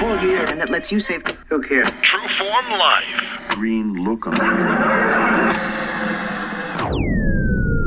Cold year, and that lets you save. Who cares? True Form Life. Green lookum.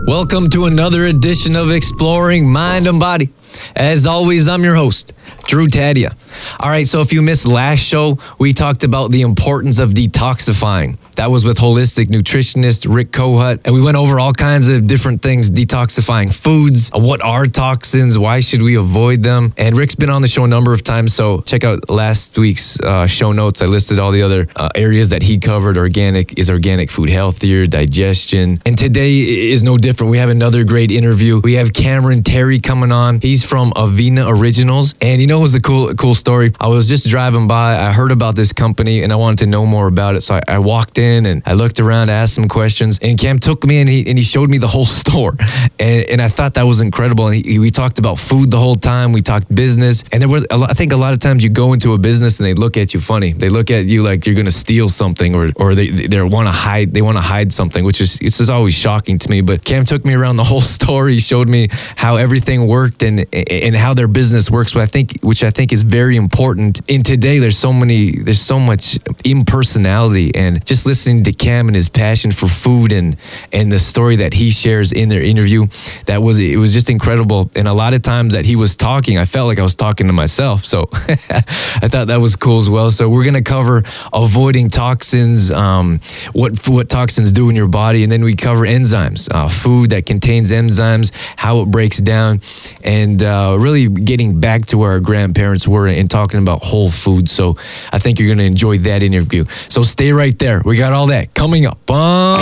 Welcome to another edition of Exploring Mind and Body. As always, I'm your host, Drew Tadia. All right, so if you missed last show, we talked about the importance of detoxifying. That was with holistic nutritionist Rick Kohut, and we went over all kinds of different things detoxifying foods, what are toxins, why should we avoid them. And Rick's been on the show a number of times, so check out last week's uh, show notes. I listed all the other uh, areas that he covered. Organic is organic food healthier, digestion, and today is no different. We have another great interview. We have Cameron Terry coming on. He's from Avena Originals, and you know it was a cool cool story. I was just driving by, I heard about this company, and I wanted to know more about it, so I, I walked in and I looked around, asked some questions, and Cam took me and he and he showed me the whole store, and, and I thought that was incredible. And he, we talked about food the whole time. We talked business, and there lot, I think a lot of times you go into a business and they look at you funny. They look at you like you're going to steal something, or or they they want to hide they want to hide something, which is it's always shocking to me. But Cam took me around the whole store. He showed me how everything worked and and how their business works. Which I think which I think is very important in today. There's so many there's so much impersonality and just listening to Cam and his passion for food and and the story that he shares in their interview that was it was just incredible and a lot of times that he was talking I felt like I was talking to myself so I thought that was cool as well so we're gonna cover avoiding toxins um, what what toxins do in your body and then we cover enzymes uh, food that contains enzymes how it breaks down and uh, really getting back to where our grandparents were and talking about whole food so I think you're gonna enjoy that interview so stay right there we got all that coming up. Uh,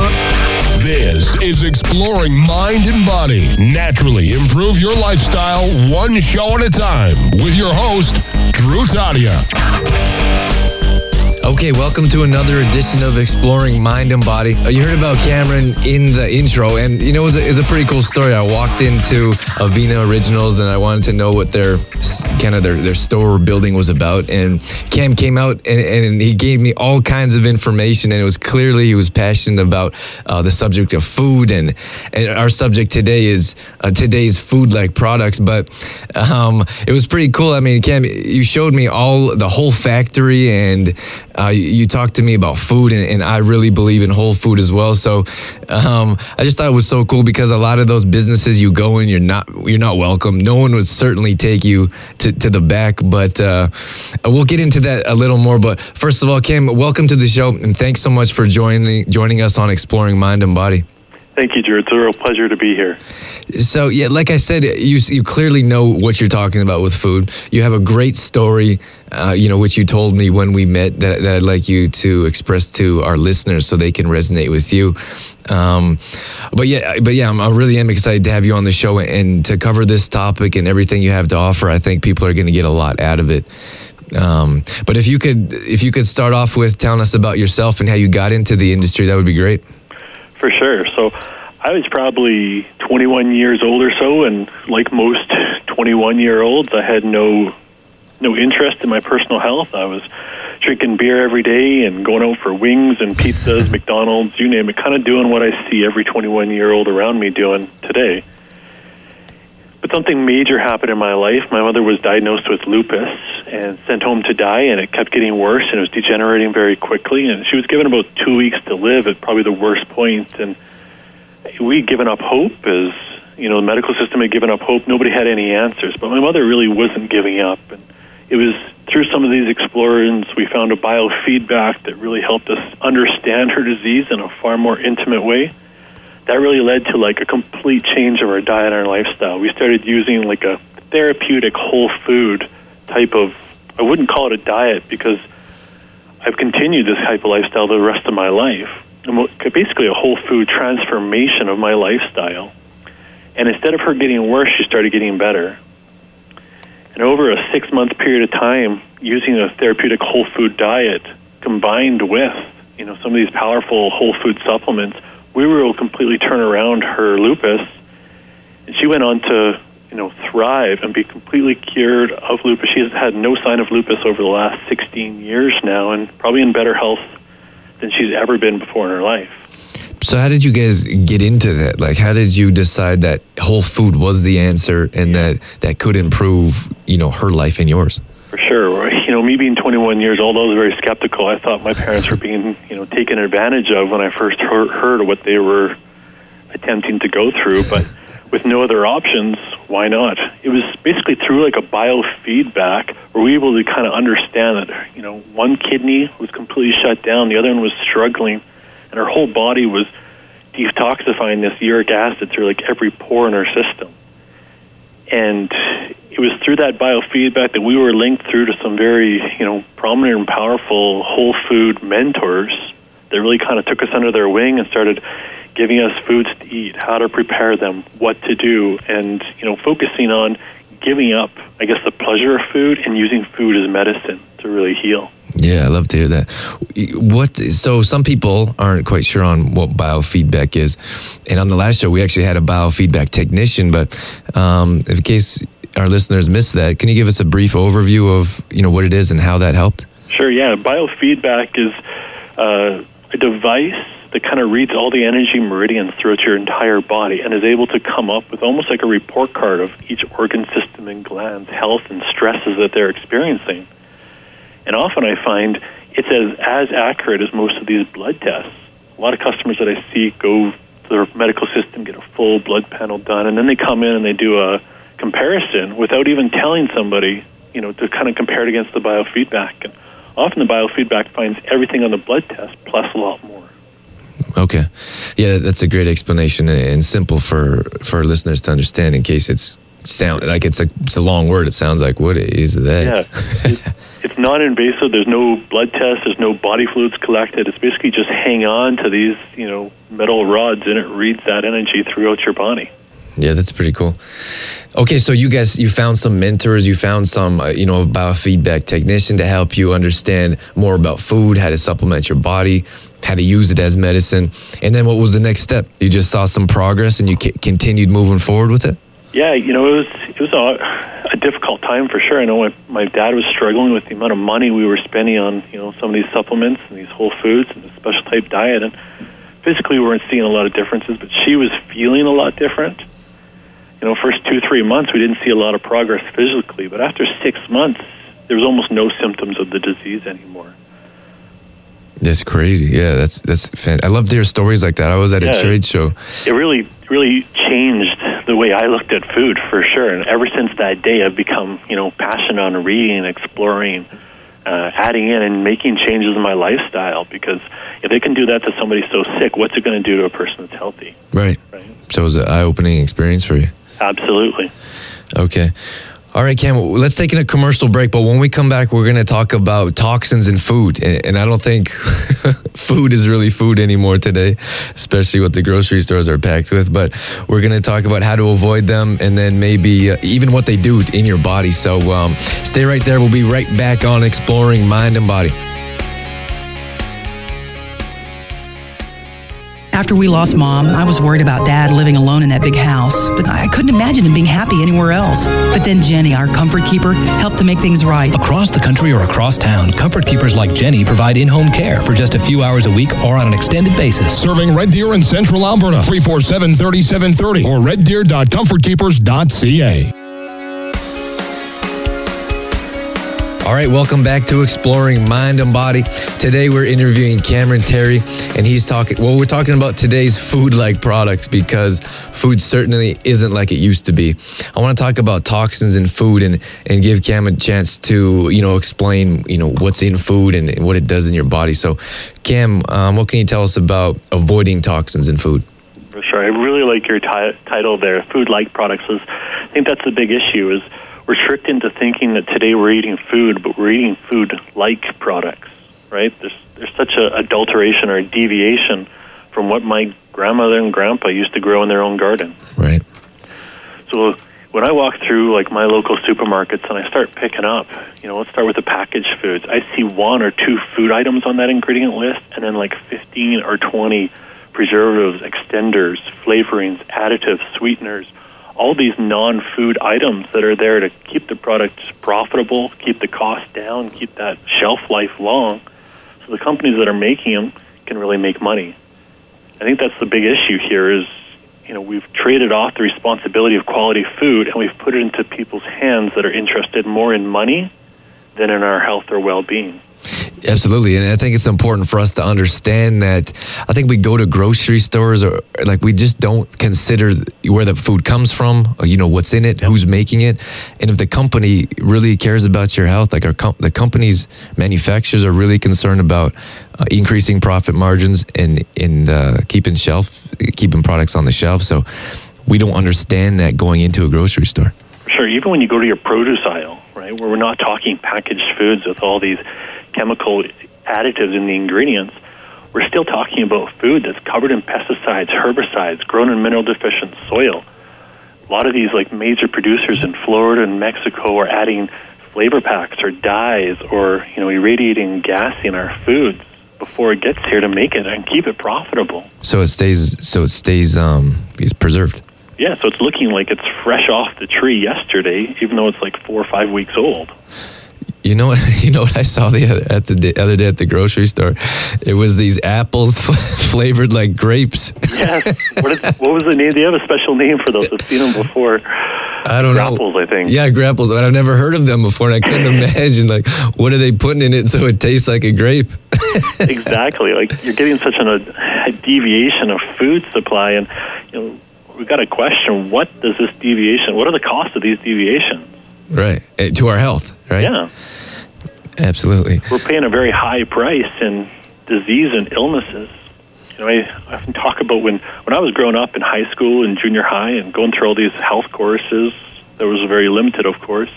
This is Exploring Mind and Body. Naturally improve your lifestyle one show at a time with your host, Drew Tadia. Okay, welcome to another edition of Exploring Mind and Body. Uh, you heard about Cameron in the intro, and you know, it was, a, it a pretty cool story. I walked into Avena Originals and I wanted to know what their kind of their, their store building was about. And Cam came out and, and he gave me all kinds of information, and it was clearly he was passionate about uh, the subject of food. And, and our subject today is uh, today's food like products, but um, it was pretty cool. I mean, Cam, you showed me all the whole factory and uh, you, talked to me about food, and, and, I really believe in whole food as well. So um, I just thought it was so cool because a lot of those businesses you go in, you're not you're not welcome. No one would certainly take you to, to the back. But uh, we'll get into that a little more. But first of all, Kim, welcome to the show, and thanks so much for joining joining us on Exploring Mind and Body. Thank you, Drew. It's a real pleasure to be here. So, yeah, like I said, you you clearly know what you're talking about with food. You have a great story, uh, you know, which you told me when we met that, that I'd like you to express to our listeners so they can resonate with you. Um, but yeah, but yeah, I'm, I really am excited to have you on the show and to cover this topic and everything you have to offer. I think people are going to get a lot out of it. Um, but if you could, if you could start off with telling us about yourself and how you got into the industry, that would be great. For sure. So I was probably 21 years old or so, and like most 21 year olds, I had no no interest in my personal health. I was drinking beer every day and going out for wings and pizzas, McDonald's, you name it, kind of doing what I see every 21 year old around me doing today. But something major happened in my life. My mother was diagnosed with lupus and sent home to die, and it kept getting worse, and it was degenerating very quickly. And she was given about two weeks to live at probably the worst point. And we'd given up hope as you know the medical system had given up hope. Nobody had any answers, but my mother really wasn't giving up. And it was through some of these explorations we found a biofeedback that really helped us understand her disease in a far more intimate way that really led to like a complete change of our diet and our lifestyle. We started using like a therapeutic whole food type of I wouldn't call it a diet because I've continued this type of lifestyle the rest of my life. And Basically, a whole food transformation of my lifestyle. And instead of her getting worse, she started getting better. And over a six month period of time, using a therapeutic whole food diet combined with you know some of these powerful whole food supplements, we were able to completely turn around her lupus, and she went on to you know thrive and be completely cured of lupus. She has had no sign of lupus over the last 16 years now, and probably in better health than she's ever been before in her life. So how did you guys get into that? Like how did you decide that whole food was the answer and that that could improve, you know, her life and yours? For sure. You know, me being 21 years old, I was very skeptical. I thought my parents were being, you know, taken advantage of when I first heard, heard what they were attempting to go through. But with no other options, why not? It was basically through like a biofeedback where we were able to kind of understand that, you know, one kidney was completely shut down, the other one was struggling, and our whole body was detoxifying this uric acid through like every pore in our system. And it was through that biofeedback that we were linked through to some very, you know, prominent and powerful whole food mentors that really kind of took us under their wing and started giving us foods to eat, how to prepare them, what to do, and you know, focusing on giving up, I guess, the pleasure of food and using food as medicine to really heal. Yeah, I love to hear that. What? So some people aren't quite sure on what biofeedback is, and on the last show we actually had a biofeedback technician. But um, in case our listeners missed that, can you give us a brief overview of you know what it is and how that helped? Sure. Yeah, biofeedback is uh, a device that kind of reads all the energy meridians throughout your entire body and is able to come up with almost like a report card of each organ system and gland's health and stresses that they're experiencing. And often I find it's as, as accurate as most of these blood tests. A lot of customers that I see go to their medical system, get a full blood panel done, and then they come in and they do a comparison without even telling somebody, you know, to kind of compare it against the biofeedback. And often the biofeedback finds everything on the blood test plus a lot more. Okay, yeah, that's a great explanation and simple for for listeners to understand. In case it's sound like it's a it's a long word. It sounds like what is that? Yeah, it's non-invasive. There's no blood test. There's no body fluids collected. It's basically just hang on to these you know metal rods and it reads that energy throughout your body. Yeah, that's pretty cool. Okay, so you guys, you found some mentors, you found some, uh, you know, biofeedback technician to help you understand more about food, how to supplement your body, how to use it as medicine, and then what was the next step? You just saw some progress and you c- continued moving forward with it. Yeah, you know, it was it was a, a difficult time for sure. I know my, my dad was struggling with the amount of money we were spending on, you know, some of these supplements and these whole foods and the special type diet, and physically we weren't seeing a lot of differences, but she was feeling a lot different you know, first two, three months, we didn't see a lot of progress physically, but after six months, there was almost no symptoms of the disease anymore. That's crazy. Yeah, that's that's. Fantastic. I love to hear stories like that. I was at yeah, a trade show. It really, really changed the way I looked at food for sure. And ever since that day, I've become, you know, passionate on reading, exploring, uh, adding in, and making changes in my lifestyle. Because if they can do that to somebody so sick, what's it going to do to a person that's healthy? Right. Right. So it was an eye-opening experience for you. Absolutely. Okay. All right, Cam, let's take in a commercial break. But when we come back, we're going to talk about toxins in food. And, I don't think food is really food anymore today, especially what the grocery stores are packed with. But we're going to talk about how to avoid them and then maybe uh, even what they do in your body. So um, stay right there. We'll be right back on Exploring Mind and Body. After we lost mom, I was worried about dad living alone in that big house, but I couldn't imagine him being happy anywhere else. But then Jenny, our comfort keeper, helped to make things right. Across the country or across town, comfort keepers like Jenny provide in home care for just a few hours a week or on an extended basis. Serving Red Deer in Central Alberta, 347 3730 or reddeer.comfortkeepers.ca. All right, welcome back to Exploring Mind and Body. Today we're interviewing Cameron Terry, and he's talking. Well, we're talking about today's food-like products because food certainly isn't like it used to be. I want to talk about toxins in food and and give Cam a chance to you know explain you know what's in food and, what it does in your body. So, Cam, um, what can you tell us about avoiding toxins in food? For sure, I really like your t- title there. Food-like products is. I think that's the big issue is we're tricked into thinking that today we're eating food, but we're eating food like products, right? There's there's such a adulteration or a deviation from what my grandmother and grandpa used to grow in their own garden. Right. So when I walk through like my local supermarkets and I start picking up, you know, let's start with the packaged foods. I see one or two food items on that ingredient list and then like 15 or 20 preservatives, extenders, flavorings, additives, sweeteners, all these non-food items that are there to keep the products profitable, keep the cost down, keep that shelf life long. So the companies that are making them can really make money. I think that's the big issue here is you know we've traded off the responsibility of quality food and we've put it into people's hands that are interested more in money than in our health or well-being. Absolutely, and I think it's important for us to understand that. I think we go to grocery stores or like we just don't consider where the food comes from, or, you know what's in it, who's making it, and if the company really cares about your health, like our com- the companies manufacturers are really concerned about uh, increasing profit margins and and uh, keeping shelf keeping products on the shelf. So we don't understand that going into a grocery store. Sure, even when you go to your produce aisle, right, where we're not talking packaged foods with all these chemical additives in the ingredients, we're still talking about food that's covered in pesticides, herbicides, grown in mineral deficient soil. A lot of these like major producers in Florida and Mexico are adding flavor packs or dyes or you know irradiating gas in our foods before it gets here to make it and keep it profitable. So it stays. So it stays. Um, is preserved. Yeah, so it's looking like it's fresh off the tree yesterday, even though it's like four or five weeks old. You know, you know what I saw the other, at the the other day at the grocery store. It was these apples flavored like grapes. Yeah. What, is, what was the name? Do you have a special name for those? I've seen them before. I don't know. Grapples, I think. Yeah, grapples. But I've never heard of them before, and I couldn't imagine like what are they putting in it so it tastes like a grape. exactly. Like you're getting such an, a, a deviation of food supply, and you know we've got to question what does this deviation? What are the costs of these deviations? Right. Eh, To our health. Right. Yeah, Absolutely. we're paying a very high price in disease and illnesses. You know, I often talk about when when I was growing up in high school and junior high and going through all these health courses. There was very limited, of course.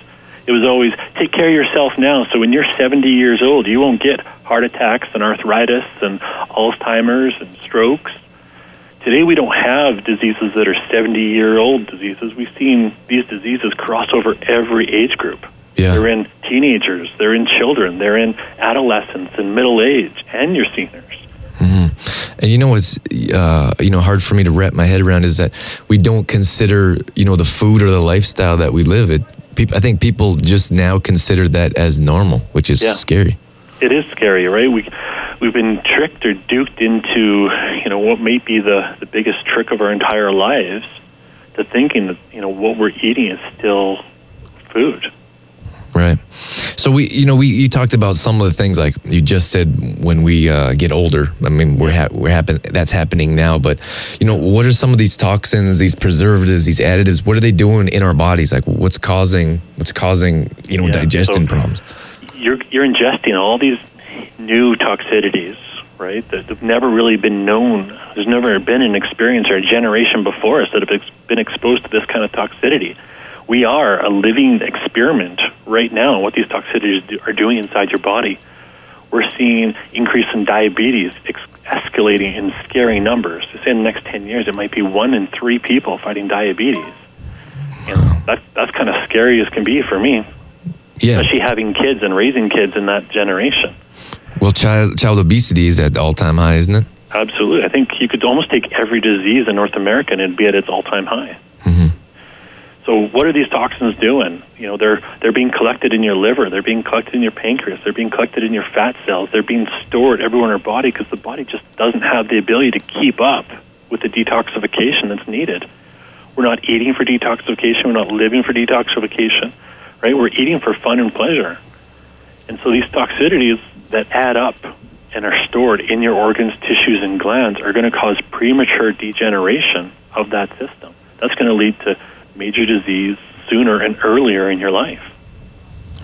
It was always take care of yourself now, so when you're 70 years old, you won't get heart attacks and arthritis and Alzheimer's and strokes. Today, we don't have diseases that are 70 year old diseases. We've seen these diseases cross over every age group. Yeah. They're in teenagers, they're in children, they're in adolescents and middle age, and your seniors. And you know what's uh, you know hard for me to wrap my head around is that we don't consider you know the food or the lifestyle that we live. It, I think people just now consider that as normal, which is Yeah. scary. It is scary, right? We we've been tricked or duped into you know what may be the the biggest trick of our entire lives to thinking that you know what we're eating is still food. Right. So we, you know, we you talked about some of the things like you just said when we uh, get older. I mean, we're ha- we're happen that's happening now. But you know, what are some of these toxins, these preservatives, these additives? What are they doing in our bodies? Like, what's causing what's causing you know Yeah, digestion so- problems? you're you're ingesting all these new toxicities, right? That have never really been known. There's never been an experience or a generation before us that have ex- been exposed to this kind of toxicity. We are a living experiment right now. What these toxicities do, are doing inside your body. We're seeing increase in diabetes ex- escalating in scary numbers. Say in the next ten years, it might be one in three people fighting diabetes, and that, that's kind of scary as can be for me Yeah. especially having kids and raising kids in that generation. Well, child child obesity is at all time high, isn't it? Absolutely. I think you could almost take every disease in North America and it'd be at its all time high. So what are these toxins doing? You know, they're they're being collected in your liver, they're being collected in your pancreas, they're being collected in your fat cells, they're being stored everywhere in our body because the body just doesn't have the ability to keep up with the detoxification that's needed. We're not eating for detoxification, we're not living for detoxification, right? We're eating for fun and pleasure. And so these toxicities that add up and are stored in your organs, tissues, and glands are going to cause premature degeneration of that system. That's going to lead to major disease sooner and earlier in your life.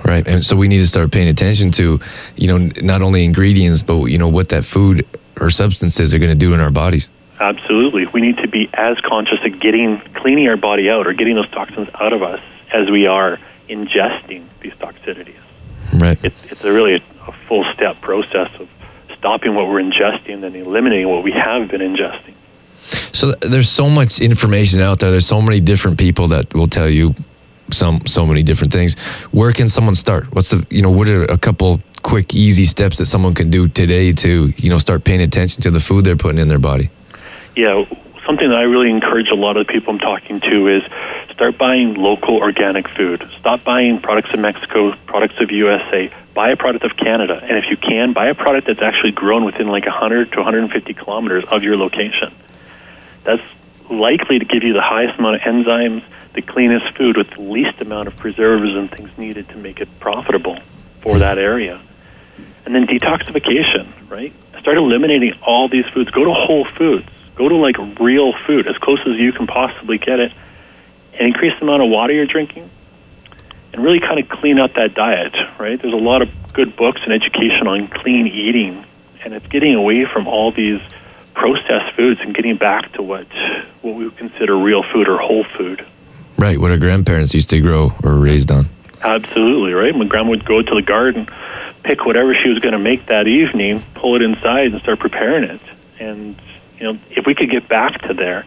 Right. And so we need to start paying attention to, you know, not only ingredients, but you know what that food or substances are going to do in our bodies. Absolutely. We need to be as conscious of getting, cleaning our body out or getting those toxins out of us as we are ingesting these toxicities. Right. It, it's a really a, a full step process of stopping what we're ingesting and eliminating what we have been ingesting. So there's so much information out there. There's so many different people that will tell you some so many different things. Where can someone start? What's the you know what are a couple quick easy steps that someone can do today to you know start paying attention to the food they're putting in their body? Yeah, something that I really encourage a lot of the people I'm talking to is start buying local organic food. Stop buying products of Mexico, products of USA. Buy a product of Canada, and if you can, buy a product that's actually grown within like 100 to 150 kilometers of your location. That's likely to give you the highest amount of enzymes, the cleanest food with the least amount of preservatives and things needed to make it profitable. for that area. And then detoxification, right? Start eliminating all these foods. Go to whole foods. Go to like real food, as close as you can possibly get it, and increase the amount of water you're drinking. And really kind of clean up that diet, right? There's a lot of good books and education on clean eating, and it's getting away from all these processed foods and getting back to what what we would consider real food or whole food. Right, what our grandparents used to grow or raised on. Absolutely, right? My grandma would go to the garden, pick whatever she was going to make that evening, pull it inside, and start preparing it. And you know, if we could get back to there,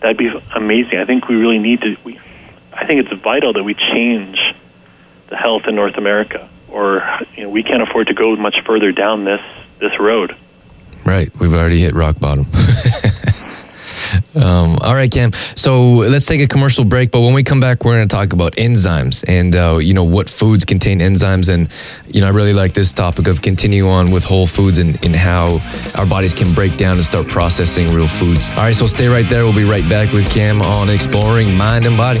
that'd be amazing. I think we really need to. We, I think it's vital that we change the health in North America, or you know, we can't afford to go much further down this this road. Right, we've already hit rock bottom. Um, all right, Cam. So let's take a commercial break. But when we come back, we're going to talk about enzymes and uh, you know what foods contain enzymes. And you know, I really like this topic of continue on with whole foods and, and how our bodies can break down and start processing real foods. All right, so stay right there. We'll be right back with Cam on exploring mind and body.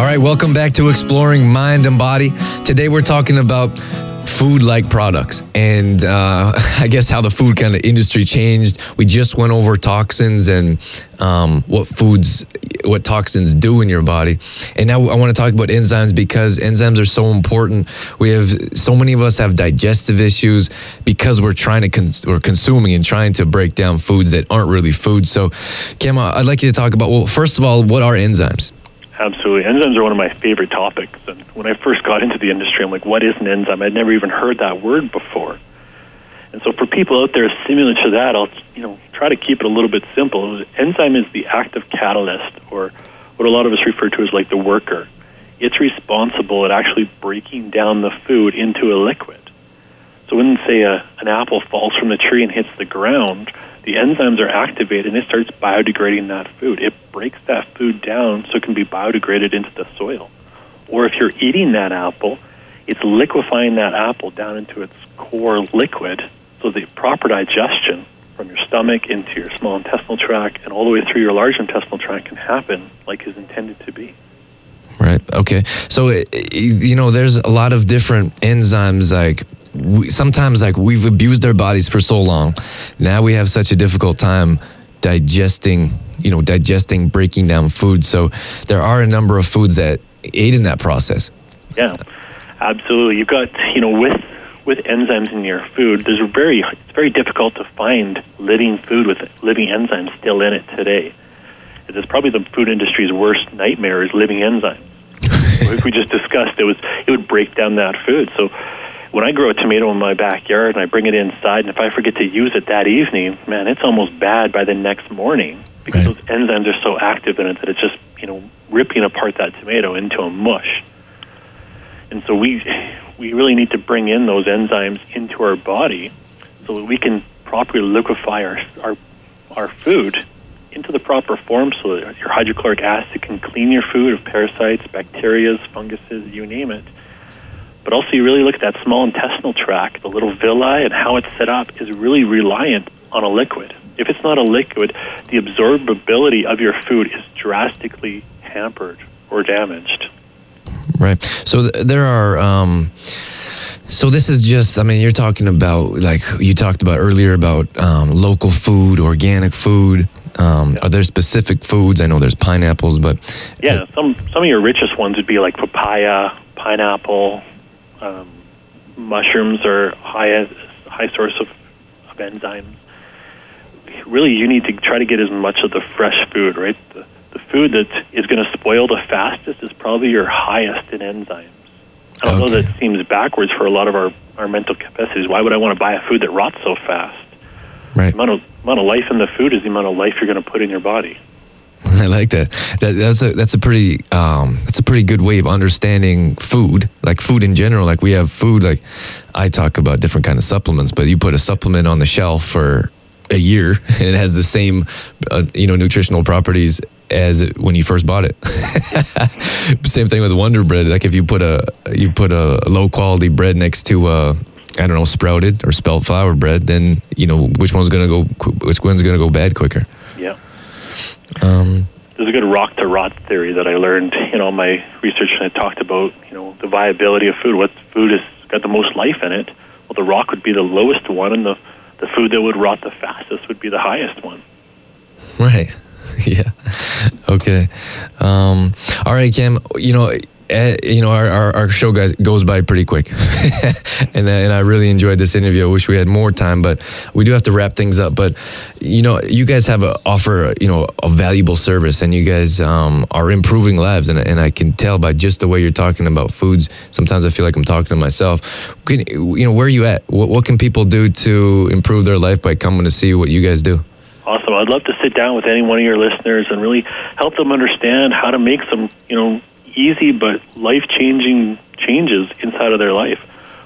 All right, welcome back to Exploring Mind and Body. Today we're talking about food like products and uh, I guess how the food kind of industry changed. We just went over toxins and um, what foods, what toxins do in your body. And now I want to talk about enzymes because enzymes are so important. We have so many of us have digestive issues because we're trying to, cons- we're consuming and trying to break down foods that aren't really food. So, Cam, I'd like you to talk about, well, first of all, what are enzymes? Absolutely. Enzymes are one of my favorite topics. And when I first got into the industry, I'm like, what is an enzyme? I'd never even heard that word before. And so for people out there similar to that, I'll you know try to keep it a little bit simple. Enzyme is the active catalyst, or what a lot of us refer to as like the worker. It's responsible at actually breaking down the food into a liquid. So when say a, an apple falls from the tree and hits the ground, the enzymes are activated and it starts biodegrading that food. It breaks that food down so it can be biodegraded into the soil. Or if you're eating that apple, it's liquefying that apple down into its core liquid so the proper digestion from your stomach into your small intestinal tract and all the way through your large intestinal tract can happen like is intended to be. Right. Okay. So, eh, eh, you know, there's a lot of different enzymes like we, sometimes like we've abused our bodies for so long. Now we have such a difficult time digesting, you know, digesting, breaking down food. So there are a number of foods that aid in that process. Yeah, absolutely. You've got, you know, with with enzymes in your food, there's a very it's very difficult to find living food with living enzymes still in it today. It's probably the food industry's worst nightmare is living enzymes. like we just discussed, it was it would break down that food. So when I grow a tomato in my backyard and I bring it inside, and if I forget to use it that evening, man, it's almost bad by the next morning because right. those enzymes are so active in it that it's just you know ripping apart that tomato into a mush. And so we we really need to bring in those enzymes into our body so that we can properly liquefy our our, our food into the proper form so that your hydrochloric acid can clean your food of parasites, bacteria, funguses, you name it but also you really look at that small intestinal tract, the little villi, and how it's set up is really reliant on a liquid. If it's not a liquid, the absorbability of your food is drastically hampered or damaged. Right. So th- there are. Um, so this is just. I mean, you're talking about like you talked about earlier about um, local food, organic food. Um, yeah. Are there specific foods? I know there's pineapples, but yeah, some some of your richest ones would be like papaya, pineapple, um, mushrooms are high high source of, of enzymes. Really, you need to try to get as much of the fresh food, right? The, the food that is going to spoil the fastest is probably your highest in enzymes. I don't okay. know that seems backwards for a lot of our, our mental capacities. Why would I want to buy a food that rots so fast? Right. The amount of, amount of life in the food is the amount of life you're going to put in your body. I like that. that that's a that's a pretty um, that's a pretty good way of understanding food, like food in general. Like we have food, like I talk about different kind of supplements, but you put a supplement on the shelf for a year and it has the same, uh, you know, nutritional properties as it, when you first bought it. same thing with Wonder Bread. Like if you put a you put a low quality bread next to a I don't know sprouted or spelt flour bread, then you know which one's gonna go which one's gonna go bad quicker. Yeah. Um, There's a good rock to rot theory that I learned in all my research, and I talked about you know the viability of food. What food has got the most life in it? Well, the rock would be the lowest one, and the the food that would rot the fastest would be the highest one. Right. Yeah. Okay. Um, all right, Cam. You know, you know, our, our, our, show guys goes by pretty quick, and and I really enjoyed this interview. I wish we had more time, but we do have to wrap things up. But you know, you guys have a offer, you know, a valuable service, and you guys um, are improving lives, and and I can tell by just the way you're talking about foods. Sometimes I feel like I'm talking to myself. Can, you know, where are you at? What, what can people do to improve their life by coming to see what you guys do? Awesome. I'd love to sit down with any one of your listeners and really help them understand how to make some, you know, easy but life changing changes inside of their life.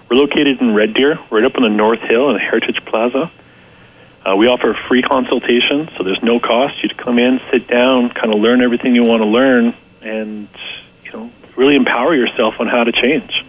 We're located in Red Deer, right up on the North Hill in Heritage Plaza. Uh, we offer free consultation, so there's no cost. You come in, sit down, kind of learn everything you want to learn, and you know really empower yourself on how to change.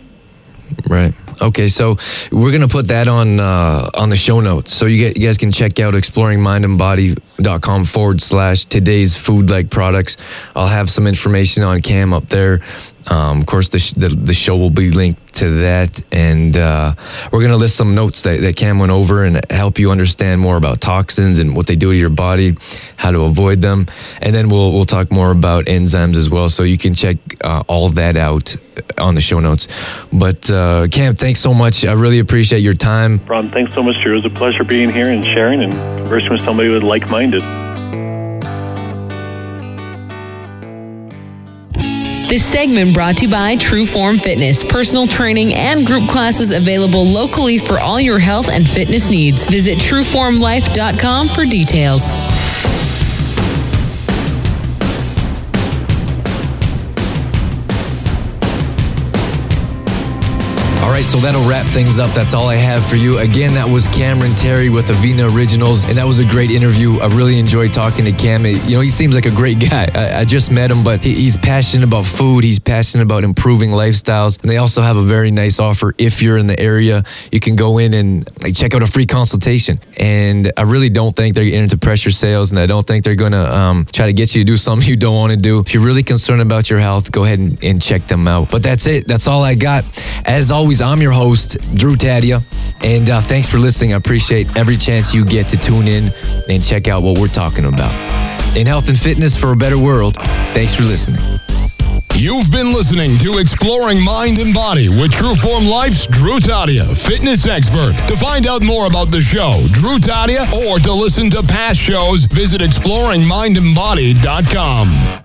Right. Okay, so we're gonna put that on uh, on the show notes, so you, get, you guys can check out exploringmindandbody.com forward slash today's food like products. I'll have some information on Cam up there. Um, of course, the, sh- the, the show will be linked to that, and uh, we're gonna list some notes that, that Cam went over and help you understand more about toxins and what they do to your body, how to avoid them, and then we'll we'll talk more about enzymes as well. So you can check uh, all that out on the show notes. But uh, Cam, thanks so much. I really appreciate your time. Ron, thanks so much. It was a pleasure being here and sharing and conversing with somebody who's like-minded. This segment brought to you by True Form Fitness, personal training and group classes available locally for all your health and fitness needs. Visit trueformlife.com for details. Right, so that'll wrap things up. That's all I have for you. Again, that was Cameron Terry with Avena Originals, and that was a great interview. I really enjoyed talking to Cam. You know, he seems like a great guy. I, I just met him, but he, he's passionate about food. He's passionate about improving lifestyles, and they also have a very nice offer. If you're in the area, you can go in and like check out a free consultation. And I really don't think they're getting into pressure sales, and I don't think they're gonna um, try to get you to do something you don't want to do. If you're really concerned about your health, go ahead and, and check them out. But that's it. That's all I got. As always, I'm your host, Drew Tadia, and uh, thanks for listening. I appreciate every chance you get to tune in and check out what we're talking about. In health and fitness for a better world, thanks for listening. You've been listening to Exploring Mind and Body with Trueform Life's Drew Tadia, fitness expert. To find out more about the show, Drew Tadia, or to listen to past shows, visit exploringmindandbody.com.